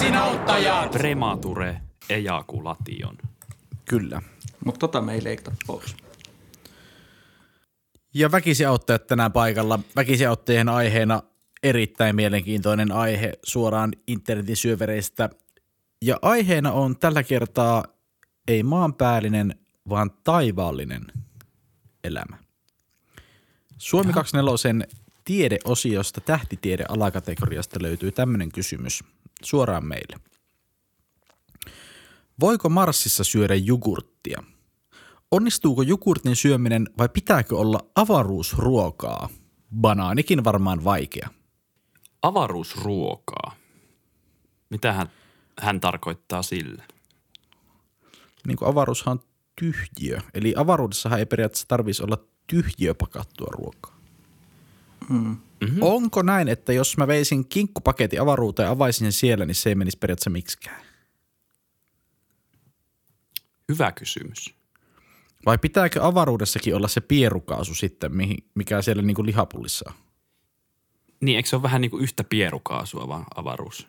Vesinauttaja! Premature ejakulation. Kyllä. Mutta tota me ei leikata pois. Ja väkisiauttajat tänään paikalla. Väkisiauttajien aiheena erittäin mielenkiintoinen aihe suoraan internetin syövereistä. Ja aiheena on tällä kertaa ei maanpäällinen, vaan taivaallinen elämä. Suomi 24 tiedeosiosta tähtitiede alakategoriasta löytyy tämmöinen kysymys suoraan meille. Voiko Marsissa syödä jogurttia? Onnistuuko jogurtin syöminen vai pitääkö olla avaruusruokaa? Banaanikin varmaan vaikea. Avaruusruokaa. Mitä hän, hän tarkoittaa sillä? Niin kuin avaruushan on tyhjiö. Eli avaruudessahan ei periaatteessa tarvitsisi olla tyhjiöpakattua ruokaa. Mm-hmm. Onko näin, että jos mä veisin kinkkupaketin avaruuteen ja avaisin sen siellä, niin se ei menisi periaatteessa miksikään? Hyvä kysymys. Vai pitääkö avaruudessakin olla se pierukaasu sitten, mikä siellä niin kuin lihapullissa on? Niin, eikö se ole vähän niin kuin yhtä pierukaasua vaan avaruus?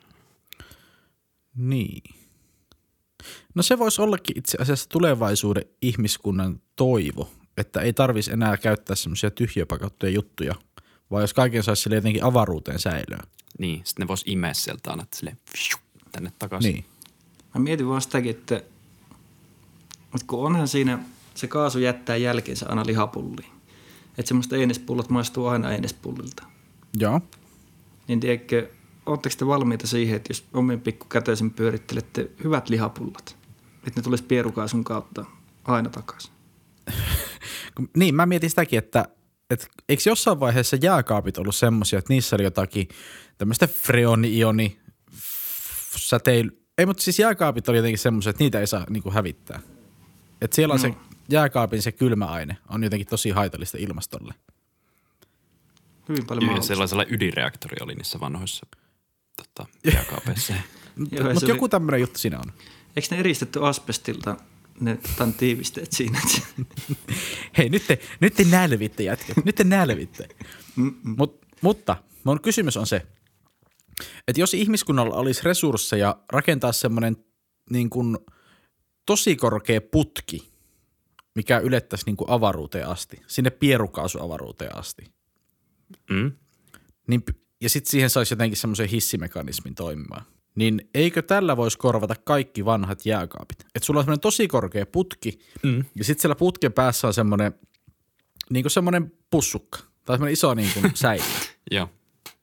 Niin. No se voisi ollakin itse asiassa tulevaisuuden ihmiskunnan toivo, että ei tarvitsisi enää käyttää semmoisia tyhjöpakattuja juttuja, vaan jos kaiken saisi sille jotenkin avaruuteen säilöön. Niin, sitten ne vois imeä sieltä aina sille tänne takaisin. Niin. Mä mietin vaan sitäkin, että, että kun onhan siinä se kaasu jättää jälkeensä aina lihapulliin. Että semmoista einespullot maistuu aina einespullilta. Joo. Niin tiedätkö, ootteko te valmiita siihen, että jos omin pikku kätöisin pyörittelette hyvät lihapullat, että ne tulisi pierukaasun kautta aina takaisin? Niin, mä mietin sitäkin, että, että eikö jossain vaiheessa jääkaapit ollut semmoisia, että niissä oli jotakin tämmöistä freoni-ioni, f- säteily, ei mutta siis jääkaapit oli jotenkin semmoisia, että niitä ei saa niin kuin hävittää. Että siellä on se jääkaapin se kylmä aine, on jotenkin tosi haitallista ilmastolle. Hyvin paljon Ja mahdollista. sellaisella ydinreaktori oli niissä vanhoissa tota, jääkaapeissa. Joo, Mutta joku tämmöinen juttu siinä on. Eikö ne eristetty asbestilta ne tämän tiivisteet siinä? Hei, nyt te, nyt te nälvitte jätkät, nyt te nälvitte. Mut, mutta mun kysymys on se, että jos ihmiskunnalla olisi resursseja rakentaa semmoinen niin kuin tosi korkea putki, mikä ylettäisi niin kuin avaruuteen asti, sinne pierukaasuavaruuteen asti, Mm? niin, ja sitten siihen saisi jotenkin semmoisen hissimekanismin toimimaan, niin eikö tällä voisi korvata kaikki vanhat jääkaapit? Että sulla on semmoinen tosi korkea putki, Mm. ja sitten siellä putken päässä on semmoinen, niin kuin semmoinen pussukka, tai semmoinen iso niin kuin säilö. Joo.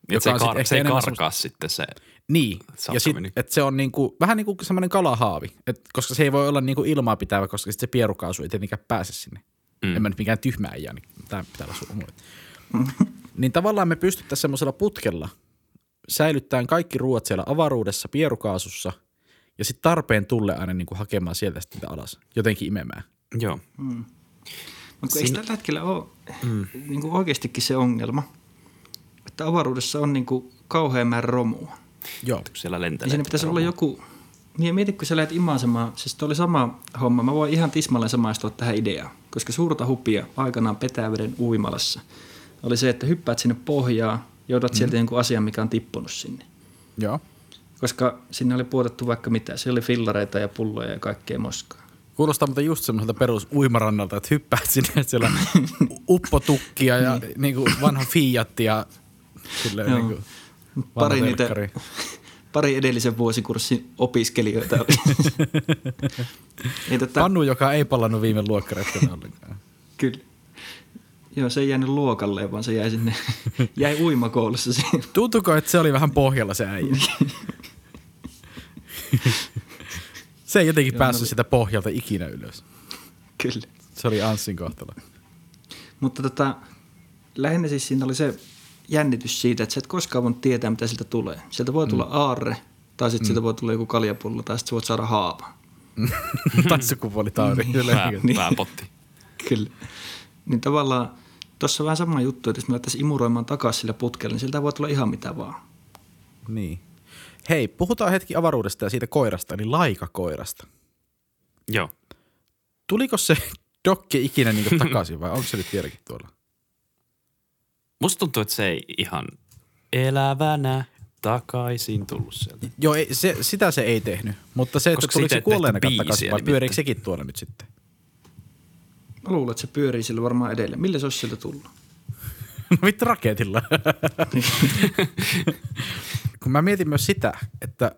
Joka Et se, on kar- se ei karkaa sitten se. Niin, ja sit, että se on niinku, vähän niin kuin semmoinen kalahaavi, et, koska se ei voi olla niinku ilmaa pitävä, koska sit se pierukaasu ei tietenkään pääse sinne. Mm. En mä nyt mikään tyhmä äijä, niin tämä pitää olla sun Niin tavallaan me pystyttäisiin semmoisella putkella säilyttämään kaikki ruoat siellä avaruudessa, pierukaasussa, ja sitten tarpeen tulle aina niinku hakemaan sieltä sitten niitä alas, jotenkin imemään. Joo. Mutta eikö tällä hetkellä ole mm. niin kuin oikeastikin se ongelma, että avaruudessa on niin kuin kauhean määrä romua. Joo. Kun siellä Ja lentelee. siinä pitäisi olla joku... Niin mieti, kun sä lähdet imasemaan, siis oli sama homma. Mä voin ihan tismalleen samaistua tähän ideaan, koska suurta hupia aikanaan Petäveden uimalassa oli se, että hyppäät sinne pohjaan otat sieltä jonkun asian, mikä on tippunut sinne. Joo. Koska sinne oli puotettu vaikka mitä. Siellä oli fillareita ja pulloja ja kaikkea moskaa. Kuulostaa mutta just semmoiselta perus uimarannalta, että hyppäät sinne, että siellä on uppotukkia ja niinku vanha Fiat ja silleen vanha Pari niitä, pari edellisen vuosikurssin opiskelijoita oli. Ei, tota, Pannu, joka ei palannut viime luokkaretkellä ollenkaan. Kyllä. Joo, se ei jäänyt luokalle, vaan se jäi sinne, jäi uimakoulussa. Tuntuuko, että se oli vähän pohjalla se äijä? se ei jotenkin päässyt sitä pohjalta ikinä ylös. Kyllä. Se oli Anssin kohtalo. Mutta tota, lähinnä siis siinä oli se jännitys siitä, että sä et koskaan voinut tietää, mitä sieltä tulee. Sieltä voi tulla aarre, tai sitten mm. sieltä voi tulla joku kaljapullo, tai sitten voit saada haava. tai sukupuolitaudi. Pää, Niin. pääpotti. Kyllä. Niin tavallaan tuossa on vähän sama juttu, että jos me lähdettäisiin imuroimaan takaisin sillä putkella, niin sieltä voi tulla ihan mitä vaan. niin. Hei, puhutaan hetki avaruudesta ja siitä koirasta, eli laikakoirasta. Joo. Tuliko se dokki ikinä niin takaisin vai onko se nyt vieläkin tuolla? Musta tuntuu, että se ei ihan elävänä takaisin tullut sieltä. Joo, ei, se, sitä se ei tehnyt. Mutta se, että Koska tuliko se kuolleena takaisin vai pyöriikö sekin tuolla nyt sitten? Mä luulen, että se pyörii sillä varmaan edelleen. Millä se olisi sieltä tullut? No vittu raketilla. Kun mä mietin myös sitä, että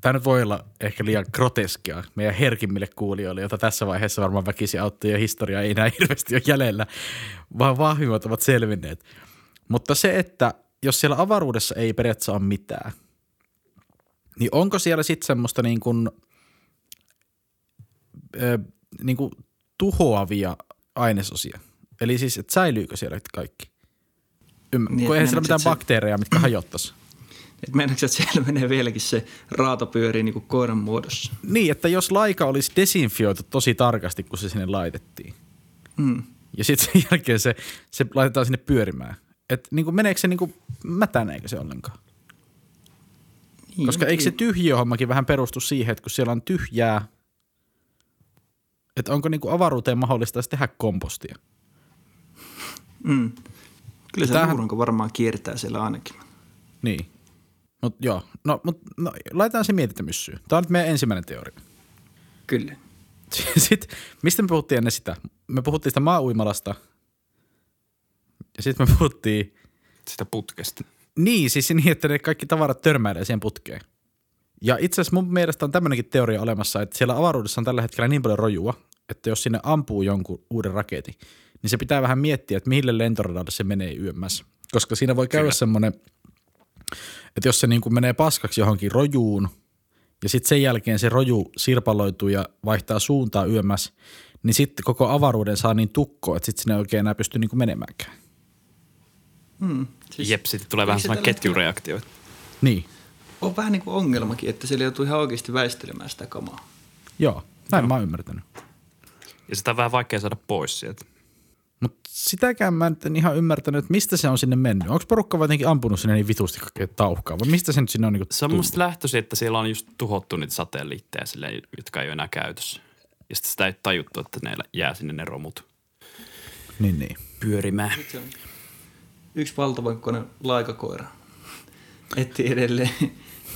tämä nyt voi olla ehkä liian groteskia meidän herkimmille kuulijoille, jota tässä vaiheessa varmaan väkisi auttoi ja historia ei enää hirveästi ole jäljellä, vaan vahvimmat ovat selvinneet. Mutta se, että jos siellä avaruudessa ei periaatteessa ole mitään, niin onko siellä sitten semmoista niin kuin, ö, niin kuin tuhoavia ainesosia? Eli siis, että säilyykö siellä kaikki? Ymmär- Niin, niin, kun eihän siellä mitään että se- bakteereja, mitkä hajottaisi. Et meinaatko, että siellä menee vieläkin se raato pyörii niin kuin koiran muodossa? Niin, että jos laika olisi desinfioitu tosi tarkasti, kun se sinne laitettiin, Mm. ja sitten sen jälkeen se, se laitetaan sinne pyörimään. Että niin kuin, meneekö se niin kuin, mätäneekö se ollenkaan? Niin, Koska eikö se tyhjiöhommakin vähän perustu siihen, että kun siellä on tyhjää, että onko niin kuin avaruuteen mahdollista tehdä kompostia? Mm. Kyllä se Tämähän- varmaan kiertää siellä ainakin. Niin. Mut joo, no, mut, no laitetaan se mietintämyssyyn. Tämä on nyt meidän ensimmäinen teoria. Kyllä. Sitten, mistä me puhuttiin ennen sitä? Me puhuttiin sitä maa-uimalasta. Ja sitten me puhuttiin, Sitä putkesta. niin siis niin, että ne kaikki tavarat törmäilee siihen putkeen. Ja itse asiassa mun mielestä on tämmöinenkin teoria olemassa, että siellä avaruudessa on tällä hetkellä niin paljon rojua, että jos sinne ampuu jonkun uuden raketin, niin se pitää vähän miettiä, että mille lentoradalle se menee yömmässä. Koska siinä voi käydä semmoinen, että jos se niin kuin menee paskaksi johonkin rojuun, ja sitten sen jälkeen se roju sirpaloituu ja vaihtaa suuntaa yömmässä, niin sitten koko avaruuden saa niin tukkoa, että sitten sinne ei oikein enää pysty niin kuin menemäänkään. Mm. Siis, Jep, sitten tulee vähän se sellainen tällä hetkellä ketjureaktio. Niin, On vähän niin kuin ongelmakin, että siellä joutuu ihan oikeasti väistelemään sitä kamaa. joo, näin mä oon ymmärtänyt. Ja sitä on vähän vaikea saada pois sieltä. Mutta sitäkään mä nyt en ihan ymmärtänyt, että mistä se on sinne mennyt. Onko porukka jotenkin ampunut sinne niin vitusti kaikkea tauhkaa, vai mistä se nyt sinne on niinku Se on musta lähtöisin, että siellä on just tuhottu niitä satelliitteja, silleen, jotka ei ole enää käytössä. Ja sitten sitä ei tajuttu, että ne jää sinne ne romut Niin, niin. pyörimään. Yksi valtavan kokoinen laikakoira. Etti edelleen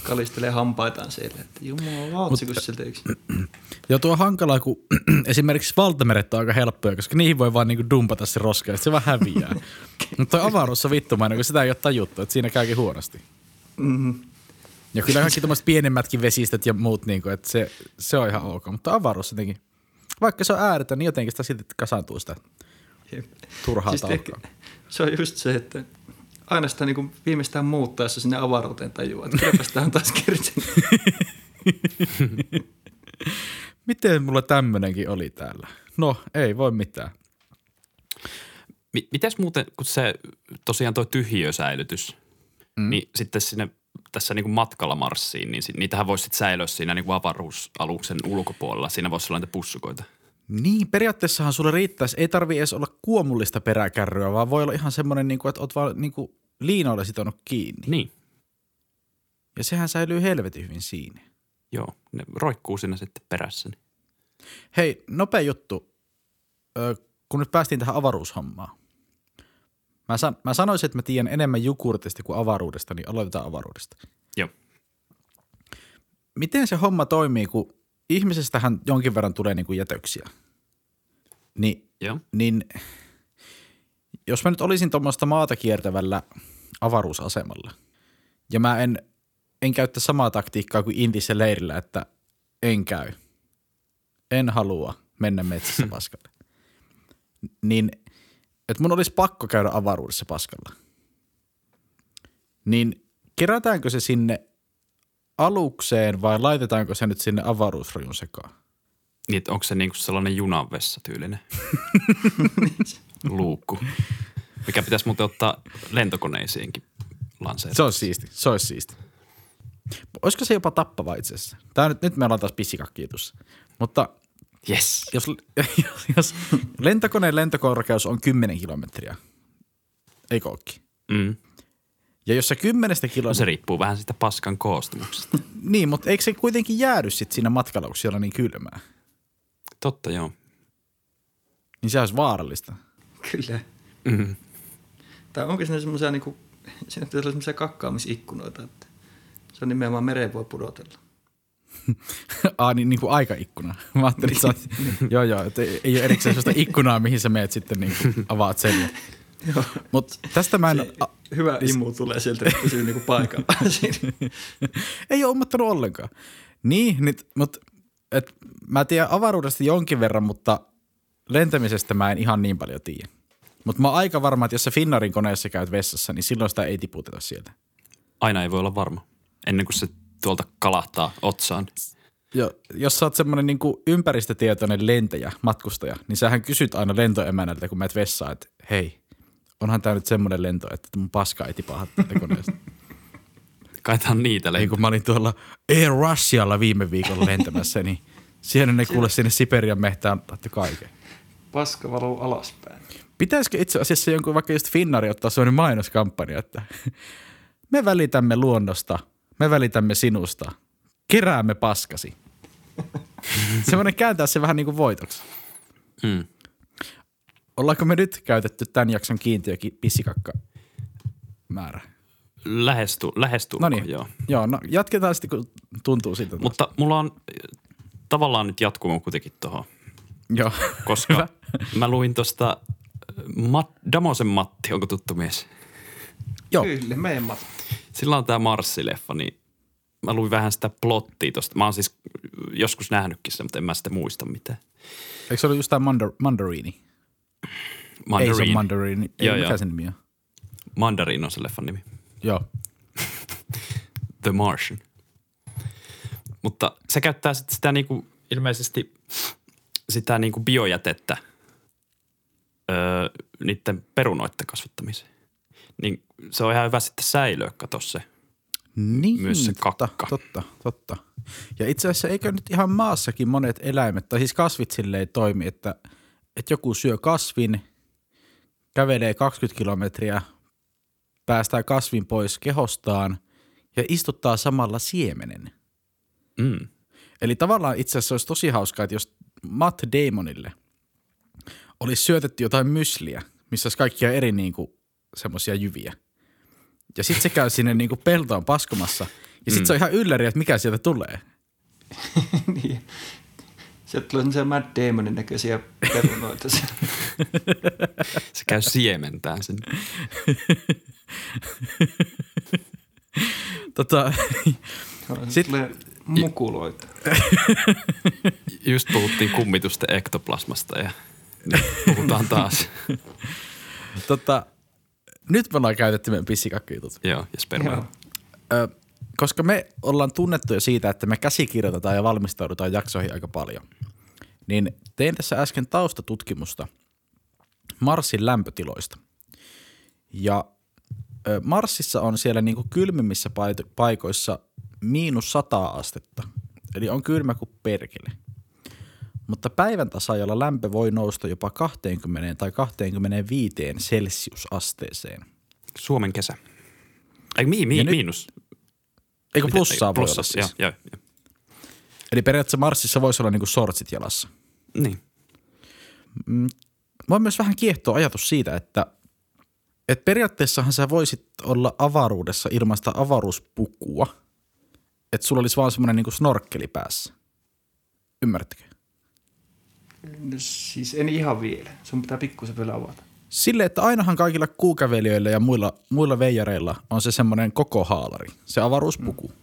kalistelee hampaitaan siellä. Että jumala, vautsi, kun sieltä yksi. Ja tuo on hankalaa, kun esimerkiksi valtameret on aika helppoja, koska niihin voi vaan niinku dumpata se roska sit se vaan häviää. Mutta toi avaruus on vittumainen, kun sitä ei ole tajuttu, että siinä käykin huonosti. Mm-hmm. Ja kyllä kaikki tämmöiset pienemmätkin vesistöt ja muut, niinku, että se, se on ihan ok. Mutta avaruus jotenkin, vaikka se on ääretön, niin jotenkin sitä silti kasaantuu sitä turhaa Siis ehkä, se on just se, että aina sitä niin viimeistään muuttaessa sinne avaruuteen tajuaa, että kylläpäs tää on taas kertsinyt. Miten mulla tämmönenkin oli täällä? No, ei voi mitään. Mi- mitäs muuten, kun se tosiaan tuo tyhjiösäilytys, mm. niin sitten sinne tässä niin kuin matkalla Marsiin, niin niitähän voisi sitten säilyä siinä niin kuin avaruusaluksen ulkopuolella. Siinä voisi olla niitä pussukoita. Niin, periaatteessahan sulle riittäisi, ei tarvi edes olla kuomullista peräkärryä, vaan voi olla ihan semmoinen, niin kuin, että oot vaan niin kuin liinoille sitonut kiinni. Niin, Ja sehän säilyy helvetin hyvin siinä. joo. Ne roikkuu siinä sitten perässä. Niin. Hei, nopea juttu. Ö, kun nyt päästiin tähän avaruushommaan. Mä, san- mä sanoisin, että mä tiedän enemmän jukurtista kuin avaruudesta, niin aloitetaan avaruudesta. Joo. Miten se homma toimii, kun ihmisestähän jonkin verran tulee niin kuin jätöksiä? Niin Joo. niin jos mä nyt olisin tuommoista maata kiertävällä avaruusasemalla, ja mä en, en käyttäisi samaa taktiikkaa kuin Intissä leirillä, että en käy, en halua mennä metsässä paskalle, niin että mun olisi pakko käydä avaruudessa paskalla, niin kerätäänkö se sinne alukseen vai laitetaanko se nyt sinne avaruusrojun sekaan? Niin, onko se niin kuin sellainen junanvessa tyylinen luukku, mikä pitäisi muuten ottaa lentokoneisiinkin lanseerata. Se on siisti, se olisi siisti. Olisiko se jopa tappava itse asiassa? Tää nyt, nyt me ollaan taas pissikakkiitussa. Mutta Yes. jos, jos, jos lentokoneen lentokorkeus on 10 kilometriä, ei kookki. Mm. Ja jos se kymmenestä No se riippuu vähän siitä paskan koostumuksesta. niin, mutta eikö se kuitenkin jäädy sit siinä matkalla, kun siellä on niin kylmää? Totta, joo. Niin se olisi vaarallista. Kyllä. Mm. Tai onko siinä semmoisia niinku siinä pitäisi olla semmoisia kakkaamisikkunoita, että se on nimenomaan mereen voi pudotella. Aa, niin, niin kuin aikaikkuna. Mä ajattelin, että sä oot, joo joo, että ei, ei ole erikseen sellaista ikkunaa, mihin sä meet sitten niin kuin avaat sen. Mutta tästä mä en, Se, hyvä imu tulee sieltä, että pysyy niinku paikalla. siinä. ei ole ummattanut ollenkaan. Niin, nyt, mutta et, mä tiedän avaruudesta jonkin verran, mutta lentämisestä mä en ihan niin paljon tiedä. Mutta mä oon aika varma, että jos sä Finnarin koneessa käyt vessassa, niin silloin sitä ei tiputeta sieltä. Aina ei voi olla varma, ennen kuin se tuolta kalahtaa otsaan. Jo, jos sä oot semmoinen niin ympäristötietoinen lentäjä, matkustaja, niin sähän kysyt aina lentoemänältä, kun meet vessaan, että hei, onhan tää nyt semmoinen lento, että mun paska ei tipahda tästä koneesta. Kai tää on niitä Ei lentoja. kun mä olin tuolla Air Russialla viime viikolla lentämässä, niin siellä ne kuule sinne Siperian mehtään laittoi kaiken. Paska valuu alaspäin. Pitäisikö itse asiassa jonkun vaikka just Finnari ottaa sellainen mainoskampanja, että me välitämme luonnosta, me välitämme sinusta, keräämme paskasi. Semmoinen kääntää se vähän niin kuin voitoksi. Mm. Ollaanko me nyt käytetty tämän jakson kiintiö pissikakka määrä? Lähestu, lähestu, No niin, joo. joo, no jatketaan sitten kun tuntuu siltä. taas. Mutta mulla on tavallaan nyt jatkumo kuitenkin tuohon, joo. koska Hyvä. mä luin tuosta Mat, Damosen Matti, onko tuttu mies? Joo. Kyllä, meidän Matti. Sillä on tämä Marssi-leffa, niin mä luin vähän sitä plottia tosta. Mä oon siis joskus nähnytkin sen, mutta en mä sitä muista mitään. Eikö se ollut just tämä mandar- mandariini? Mandarin. Ei se ole mandariini. Ei, Joo, mikä joo. sen nimi on? Mandarin on se leffan nimi. Joo. The Martian. Mutta se käyttää sit sitä niinku, ilmeisesti sitä niinku biojätettä öö, niiden perunoiden kasvattamiseen. Niin se on ihan hyvä sitten säilöä, kato se. Niin, Myös se totta, kakka. totta, totta. Ja itse asiassa eikö nyt ihan maassakin monet eläimet, tai siis kasvit silleen toimi, että, että joku syö kasvin, kävelee 20 kilometriä, päästää kasvin pois kehostaan ja istuttaa samalla siemenen. Mm. Eli tavallaan itse asiassa olisi tosi hauskaa, että jos Matt Damonille olisi syötetty jotain mysliä, missä olisi kaikkia eri niin kuin, semmoisia jyviä. Ja sitten se käy sinne niin kuin peltoon paskomassa. Ja sitten mm. se on ihan ylläri, että mikä sieltä tulee. niin. Sieltä tulee semmoisia Matt Damonin näköisiä perunoita. Se käy siementään sen. Tota, Sitten Sit- tulee mukuloita. Just puhuttiin kummitusten ektoplasmasta ja nyt puhutaan taas. tota, nyt me ollaan käytetty meidän pissikakkajutut. Joo, ja sperma. Joo. Koska me ollaan tunnettuja siitä, että me käsikirjoitetaan ja valmistaudutaan jaksoihin aika paljon, niin tein tässä äsken taustatutkimusta Marsin lämpötiloista. Ja Marsissa on siellä niinku kylmimmissä pait- paikoissa miinus 100 astetta, eli on kylmä kuin perkele. Mutta päivän tasajalla lämpö voi nousta jopa 20 tai 25 celsiusasteeseen. Suomen kesä. Ei, mi, mi, nyt- Eikö Miten- plussaa voi olla plussa, siis? Joo, joo, joo. Eli periaatteessa Marsissa voisi olla niinku sortsit jalassa. Niin. Mua myös vähän kiehtoo ajatus siitä, että, että periaatteessahan sä voisit olla avaruudessa ilmaista avaruuspukua, että sulla olisi vaan semmoinen niinku snorkkeli päässä. Ymmärrättekö? No, siis en ihan vielä. Sun pitää pikkusen vielä avata. Sille, että ainahan kaikilla kuukävelijöillä ja muilla, muilla veijareilla on se semmoinen koko haalari, se avaruuspuku. Mm.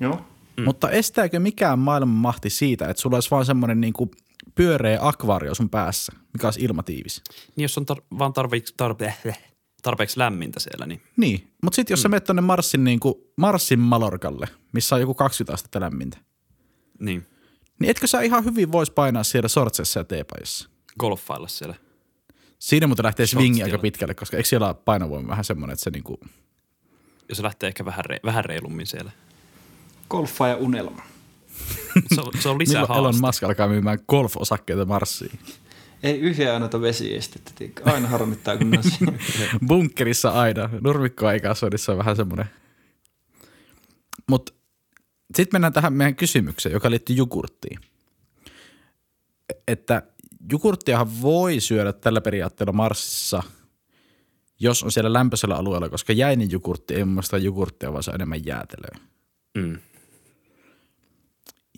Joo. Mm. Mutta estääkö mikään maailman mahti siitä, että sulla olisi vaan semmoinen niinku pyöreä akvaario sun päässä, mikä olisi ilmatiivis? Niin jos on tar- vaan tarpeeksi, tarpe- tarpeeksi lämmintä siellä, niin Niin, mutta sitten jos mm. sä menet tonne Marsin, niinku, Marsin Malorkalle, missä on joku 20 astetta lämmintä, niin niin etkö sä ihan hyvin vois painaa siellä sortsessa ja teepajassa? golfailla siellä. Siinä muuten lähtee swingi aika pitkälle, koska eikö siellä painovoima vähän semmoinen, että se niinku, Ja se lähtee ehkä vähän, re- vähän reilummin siellä. Golfa ja unelma. Se on, se on lisää milloin Elon. Musk alkaa myymään golf-osakkeita Marsiin. Ei yhden anneta vesiestettä. Aina harmittaa, kun. Bunkkerissa aina. Nurmikkoa ei kasvodissa on vähän semmoinen. Mutta sitten mennään tähän meidän kysymykseen, joka liittyy jogurttiin. Että jogurttiahan voi syödä tällä periaatteella Marsissa jos on siellä lämpöisellä alueella, koska jäinen jogurtti ei mun mielestä jogurttia, vaan se on enemmän jäätelöä. Mm.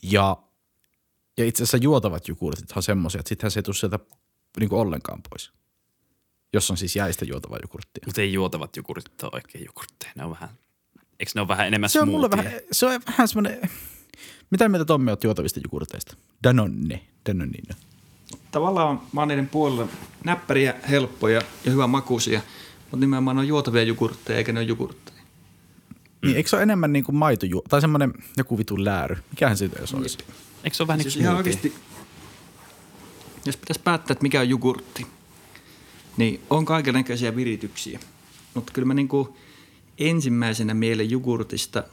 Ja, ja itse asiassa juotavat jogurtit on semmoisia, että sittenhän se ei tule sieltä niin kuin ollenkaan pois. Jos on siis jäistä juotavaa jogurttia. Mutta ei juotavat jogurtit ole oikein jogurtteja. Ne on vähän, eikö ne ole vähän enemmän Se on mulle vähän, se on vähän semmoinen, mitä mieltä Tommi oot juotavista jogurteista? Danone, Danonino. Tavallaan mä oon niiden puolella näppäriä, helppoja ja hyvän makuisia, mutta nimenomaan ne on juotavia jogurtteja eikä ne ole jogurtteja. Niin, eikö se ole enemmän niin kuin maitoju, tai semmoinen joku vitun lääry? Mikähän siitä jos olisi? Eikö se ole vähän Siis niin kuin oikeasti, jos pitäisi päättää, että mikä on jogurtti, niin on kaikenlaisia virityksiä. Mutta kyllä mä niinku ensimmäisenä mielen jogurtista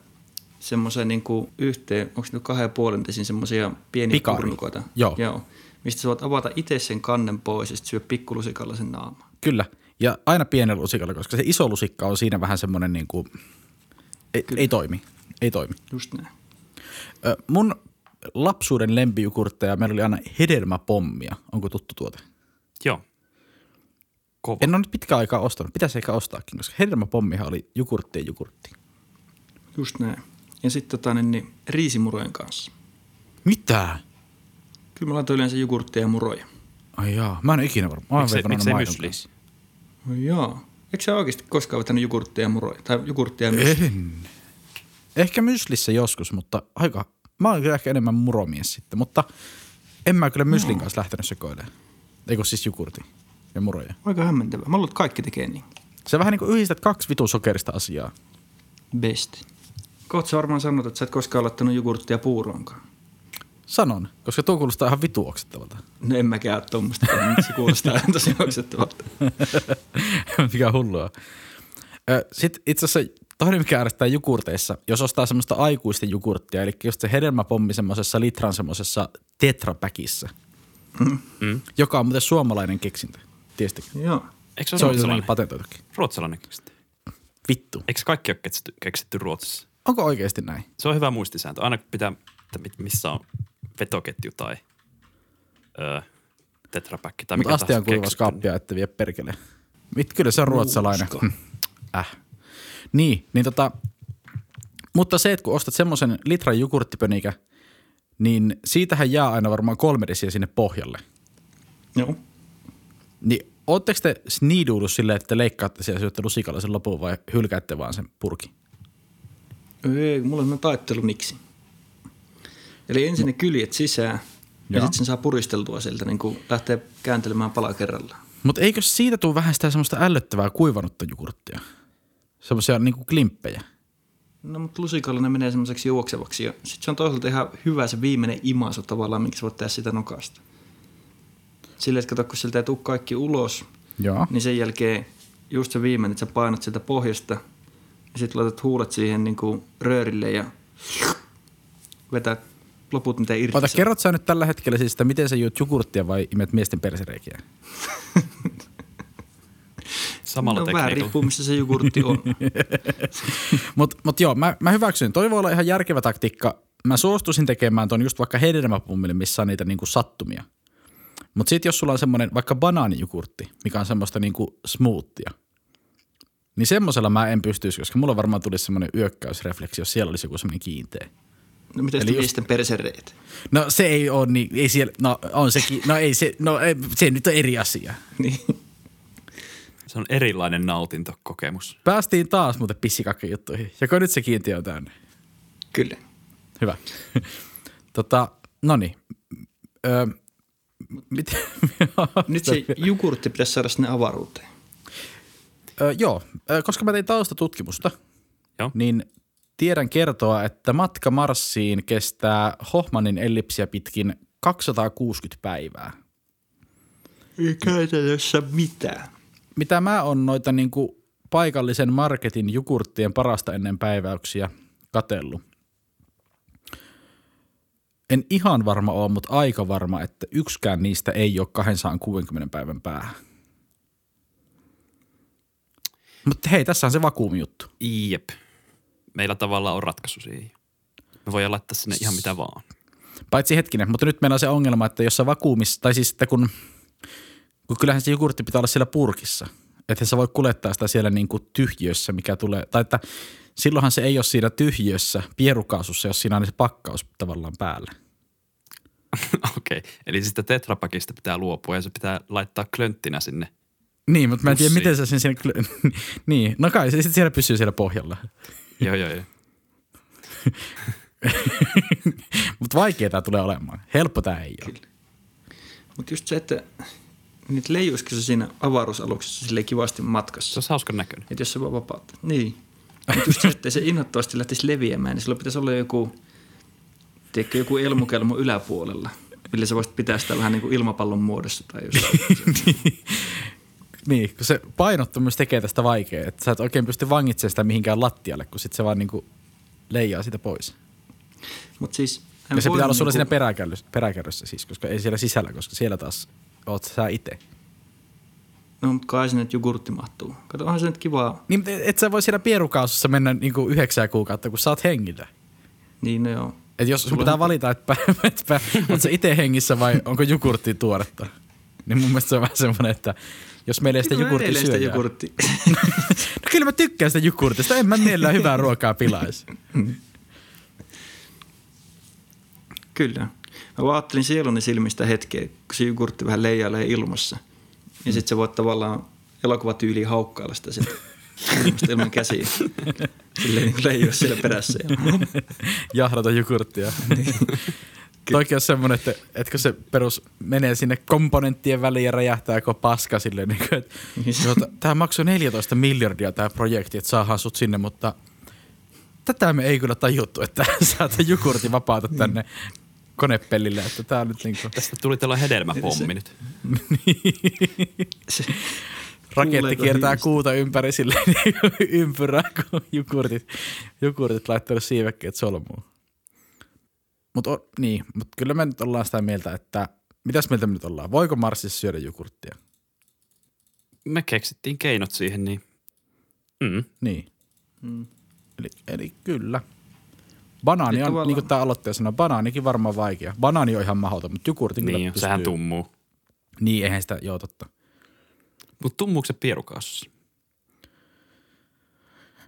semmoisen niinku yhteen, onko se nyt kahden puolen desin semmoisia pieniä Pikari. purnukoita. Joo. Joo. Mistä sä voit avata itse sen kannen pois ja sitten syö pikkulusikalla sen naamaan. Kyllä. Ja aina pienellä lusikalla, koska se iso lusikka on siinä vähän semmoinen niin kuin, ei, ei toimi. Ei toimi. Just näin. Ö, mun lapsuuden lempijukurtteja, meillä oli aina hedelmäpommia. Onko tuttu tuote? Joo. Kova. En ole nyt pitkään aikaa ostanut. Pitäisi ehkä ostaakin, koska hedelmäpommihan oli jogurttien jogurtti. Just näin. Ja sitten tota, niin, niin, riisimurojen kanssa. Mitä? Kyllä mä laitoin yleensä jogurtteja ja muroja. Ai jaa, mä en ole ikinä varma. Mä oon Miksei- miksei maidon mysli? kanssa. No joo. Eikö sä oikeasti koskaan vetänyt jogurtteja ja muroja? Tai jogurtteja ja mysliä? En. Ehkä myslissä joskus, mutta aika, mä oon kyllä ehkä enemmän muromies sitten, mutta en mä kyllä myslin kanssa lähtenyt sekoilemaan. Eikö siis jogurti ja muroja. Aika hämmentävää. Mä luulen, että kaikki tekee niin. Se vähän niin kuin yhdistät kaksi vitun sokerista asiaa. Best. Kohta sä varmaan sanot, että sä et koskaan laittanut jogurttia puuroonkaan. Sanon, koska tuo kuulostaa ihan vitu oksettavalta. No en mäkään ole tuommoista, mutta se kuulostaa ihan tosi oksettavalta. mikä hullua. Sitten itse asiassa toinen, mikä ärsyttää jogurteissa, jos ostaa semmoista aikuisten jogurttia, eli just se hedelmäpommi semmoisessa litran semmoisessa tetrapäkissä, Mm. joka on muuten suomalainen keksintö. Tiesittekö? Joo. Eikö se Se ole ruotsalainen? patentoitukin. Ruotsalainen keksintö. Vittu. Eikö kaikki ole keksitty, keksitty Ruotsissa? Onko oikeasti näin? Se on hyvä muistisääntö. Aina pitää, että missä on vetoketju tai öö, tetrapäkki tai Mutta mikä astian niin- kaappia, että vie perkele. Mit, kyllä se on ruotsalainen. Äh. Niin, niin tota, mutta se, että kun ostat semmoisen litran jogurttipönikä, niin siitähän jää aina varmaan kolme desiä sinne pohjalle. Joo. Niin ootteko te sniiduudu silleen, että te leikkaatte siellä syötte lusikalla sen lopun vai hylkäätte vaan sen purkin? Ei, mulla on taittelu niksi. Eli ensin ne kyljet sisään ja Joo. sitten sen saa puristeltua sieltä, niin kuin lähtee kääntelemään pala kerrallaan. Mutta eikö siitä tule vähän sitä semmoista ällöttävää kuivanutta jogurttia? Semmoisia niinku klimppejä. No, mutta lusikalla ne menee semmoiseksi juoksevaksi. Ja sitten se on toisaalta ihan hyvä se viimeinen imaisu tavallaan, minkä sä voit tehdä sitä nokasta. Silleen, että kato, kun sieltä ei tule kaikki ulos, Joo. niin sen jälkeen just se viimeinen, että sä painat sieltä pohjasta ja sitten laitat huulet siihen niin kuin röörille ja vetää loput miten irti. Ota, kerrot sä nyt tällä hetkellä siis, että miten sä juot jogurttia vai imet miesten persereikiä? Samalla no, vähän riippuu, missä se jogurtti on. Mutta mut joo, mä, mä hyväksyn. Toi voi olla ihan järkevä taktiikka. Mä suostuisin tekemään ton just vaikka hedelmäpummille, missä on niitä niinku sattumia. Mutta sitten jos sulla on semmoinen vaikka banaanijogurtti, mikä on semmoista niinku smoothia, niin semmoisella mä en pystyisi, koska mulla varmaan tulisi semmoinen yökkäysrefleksi, jos siellä olisi joku semmoinen kiinteä. No miten Eli sitten just- persereet? No se ei ole niin, ei siellä, no on sekin, no ei se, no ei, se nyt on eri asia. Niin. Se on erilainen nautintokokemus. Päästiin taas muuten pissikakkajuttuihin. Joko nyt se kiintiö on täynnä? Kyllä. Hyvä. tota, no niin. Öö, miten? Nyt se jogurtti pitäisi saada sinne avaruuteen. Öö, joo, koska mä tein taustatutkimusta, Joo. niin tiedän kertoa, että matka Marsiin kestää Hohmanin ellipsiä pitkin 260 päivää. Ei käytännössä mitään. Mitä mä oon noita niinku paikallisen marketin jogurttien parasta ennen päiväyksiä katellut. En ihan varma ole, mutta aika varma, että yksikään niistä ei ole 260 päivän päähän. Mutta hei, tässä on se vakuumijuttu. Jep. Meillä tavallaan on ratkaisu siihen. Me voidaan laittaa sinne ihan mitä vaan. Paitsi hetkinen, mutta nyt meillä on se ongelma, että jos sä vakuumissa, tai siis että kun, kun kyllähän se jogurtti pitää olla siellä purkissa. Että sä voi kuljettaa sitä siellä niin kuin tyhjössä, mikä tulee, tai että silloinhan se ei ole siinä tyhjössä pierukaasussa, jos siinä on se pakkaus tavallaan päällä. Okei, okay. eli sitä tetrapakista pitää luopua ja se pitää laittaa klönttinä sinne. Niin, mutta mä en tiedä, miten sä sen siinä... niin, no kai se sitten siellä pysyy siellä pohjalla. joo, joo, joo. Mutta vaikea tämä tulee olemaan. Helppo tämä ei ole. Mutta just se, että niitä leijuisiko se siinä avaruusaluksessa silleen kivasti Se matkassa. on hauskan näköinen. Että jos se vaan vapauttaa. Niin. Mutta just se, että se innoittavasti lähtisi leviämään, niin silloin pitäisi olla joku, tiedätkö, joku elmukelmu yläpuolella, millä sä voisit pitää sitä vähän niin kuin ilmapallon muodossa tai jossain. Niin, kun se painottomuus tekee tästä vaikeaa, että sä et oikein pysty vangitsemaan sitä mihinkään lattialle, kun sit se vaan niinku leijaa sitä pois. Mutta siis... Ja se pitää olla sulla niinku, siinä peräkärryssä, peräkärryssä siis, koska ei siellä sisällä, koska siellä taas oot sä itse. No, mutta kai sinne jogurtti mahtuu. Kato, onhan se nyt kivaa. Niin, mutta et sä voi siellä pierukaasussa mennä niinku yhdeksää kuukautta, kun sä oot hengillä. Niin, no joo. Et jos sun pitää valita, että et oot sä itse hengissä vai onko jogurtti tuoretta. Niin mun mielestä se on vähän semmoinen, että jos meillä ei sitä Kyllä mä jogurtti jogurttia. No kyllä mä tykkään sitä jogurtista, en mä mielellään hyvää ruokaa pilaisi. Kyllä. Mä vaan ajattelin sieluni silmistä hetkeä, kun se jogurtti vähän leijailee ilmassa. Ja Mm. sit sä voit tavallaan elokuvatyyliin haukkailla sitä ilmasta ilman käsiä. Silleen niin leijua siellä perässä. Ja... jahdata jogurttia. Toikin on semmoinen, että, että kun se perus menee sinne komponenttien väliin ja räjähtää koko paska silleen, niin kuin, että tuota, tämä maksoi 14 miljardia tämä projekti, että saadaan sut sinne, mutta tätä me ei kyllä tajuttu, että saat jogurtin vapaata tänne konepellille, että tämä on nyt niin kuin, Tästä tuli tällainen hedelmäpommi nyt. Se, raketti kiertää hiilistä? kuuta ympäri silleen niin kuin ympyrää, kun jogurtit, jogurtit laittanut siivekkeet solmuun. Mutta niin, mut kyllä me nyt ollaan sitä mieltä, että mitäs mieltä me nyt ollaan? Voiko Marsissa syödä jogurttia? Me keksittiin keinot siihen, niin mm. Niin. Eli, eli kyllä. Banaani on, tavallaan- niin kuin tämä aloittaja sanoi, banaanikin varmaan vaikea. Banaani on ihan mahdoton, mutta jogurtin kyllä niin, pystyy. sehän tummuu. Niin, eihän sitä, joo totta. Mutta tummuuko se pierukaasussa?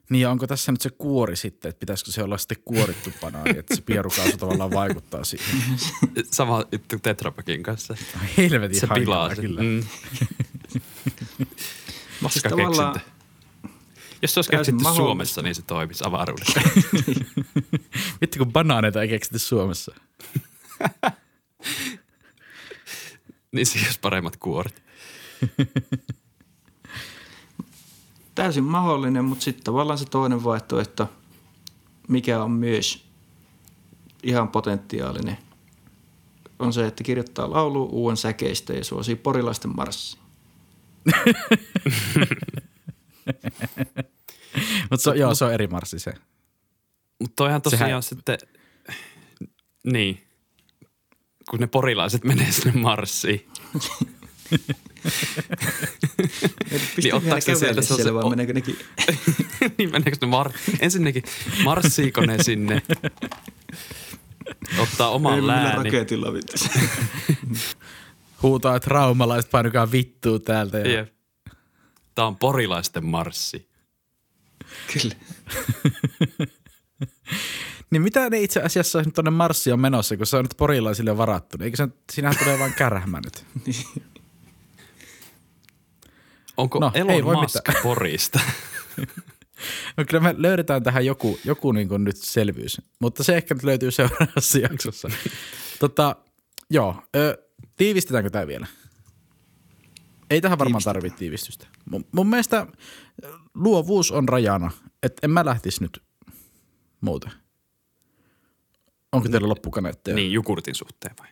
Niin ja onko tässä nyt se kuori sitten, että pitäisikö se olla sitten kuorittu banaani, että se pierukaasu tavallaan vaikuttaa siihen. Sama juttu Tetrapakin kanssa. Helvetin Se pilaa sen. kyllä. Mm. Siis tavallaan-. Jos se olisi keksitty mahdollista. Suomessa, niin se toimisi avaruudessa. Vittu kun banaaneita ei keksitty Suomessa. niin siinä olisi paremmat kuoret. Täysin mahdollinen, mutta sitten tavallaan se toinen vaihtoehto, mikä on myös ihan potentiaalinen, on se, että kirjoittaa laulu uuden säkeistä ja suosii porilaisten marssia. Mutta se, joo, se on eri marssi se. Mutta toihan tosiaan Sehän- sitten, niin, kun ne porilaiset menee sinne Marsiin. Niin ottaako se sieltä siellä sellaisen- vai meneekö nekin? niin meneekö ne mar- ensinnäkin, marssiiko ne sinne, ottaa oman läänin. raketilla vittu. Huutaa, että raumalaiset painukaa vittuu täältä. Ja... Jep. Tämä on porilaisten marssi. Kyllä. Niin mitä ne itse asiassa nyt tuonne Marsiin on menossa, kun se on nyt porilaisille varattu? Eikö se, siinähän tulee vaan kärähmä nyt. Onko No, no, ei Elon voi Musk mitään. Porista? No kyllä me löydetään tähän joku, joku niin kuin nyt selvyys, mutta se ehkä nyt löytyy seuraavassa jaksossa. tota, joo, ö, tiivistetäänkö tämä vielä? Ei tähän varmaan tarvitse tiivistystä. Mun, mun mielestä luovuus on rajana, että en mä lähtisi nyt muuten. Onko teillä loppukaneetteja? niin, jogurtin suhteen vai?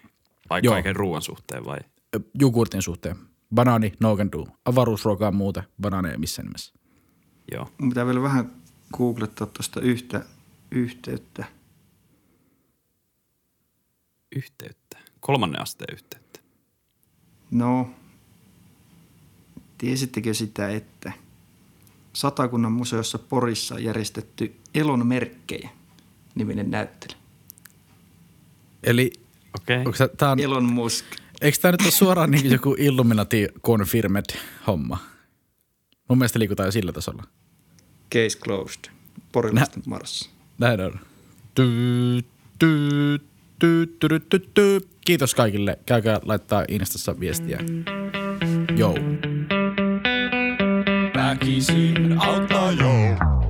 Vai Joo. kaiken ruoan suhteen vai? Ö, Jogurtin suhteen. Banaani, no can do. Avaruusruokaa muuten, banaani ei missään nimessä. Joo. Mun pitää vielä vähän googlettaa tuosta yhtä yhteyttä. Yhteyttä. Kolmannen asteen yhteyttä. No, tiesittekö sitä, että Satakunnan museossa Porissa on järjestetty Elon merkkejä niminen näyttely. Eli Okei. onko se, tää on, Elon Musk. Eikö tämä nyt ole suoraan niin joku Illuminati confirmed homma? Mun mielestä liikutaan jo sillä tasolla. Case closed. Porilaisten Mars. Näin on. Ty, ty, ty, ty, ty, ty. Kiitos kaikille. Käykää laittaa Instassa viestiä. Joo. Väkisin auttaa joo.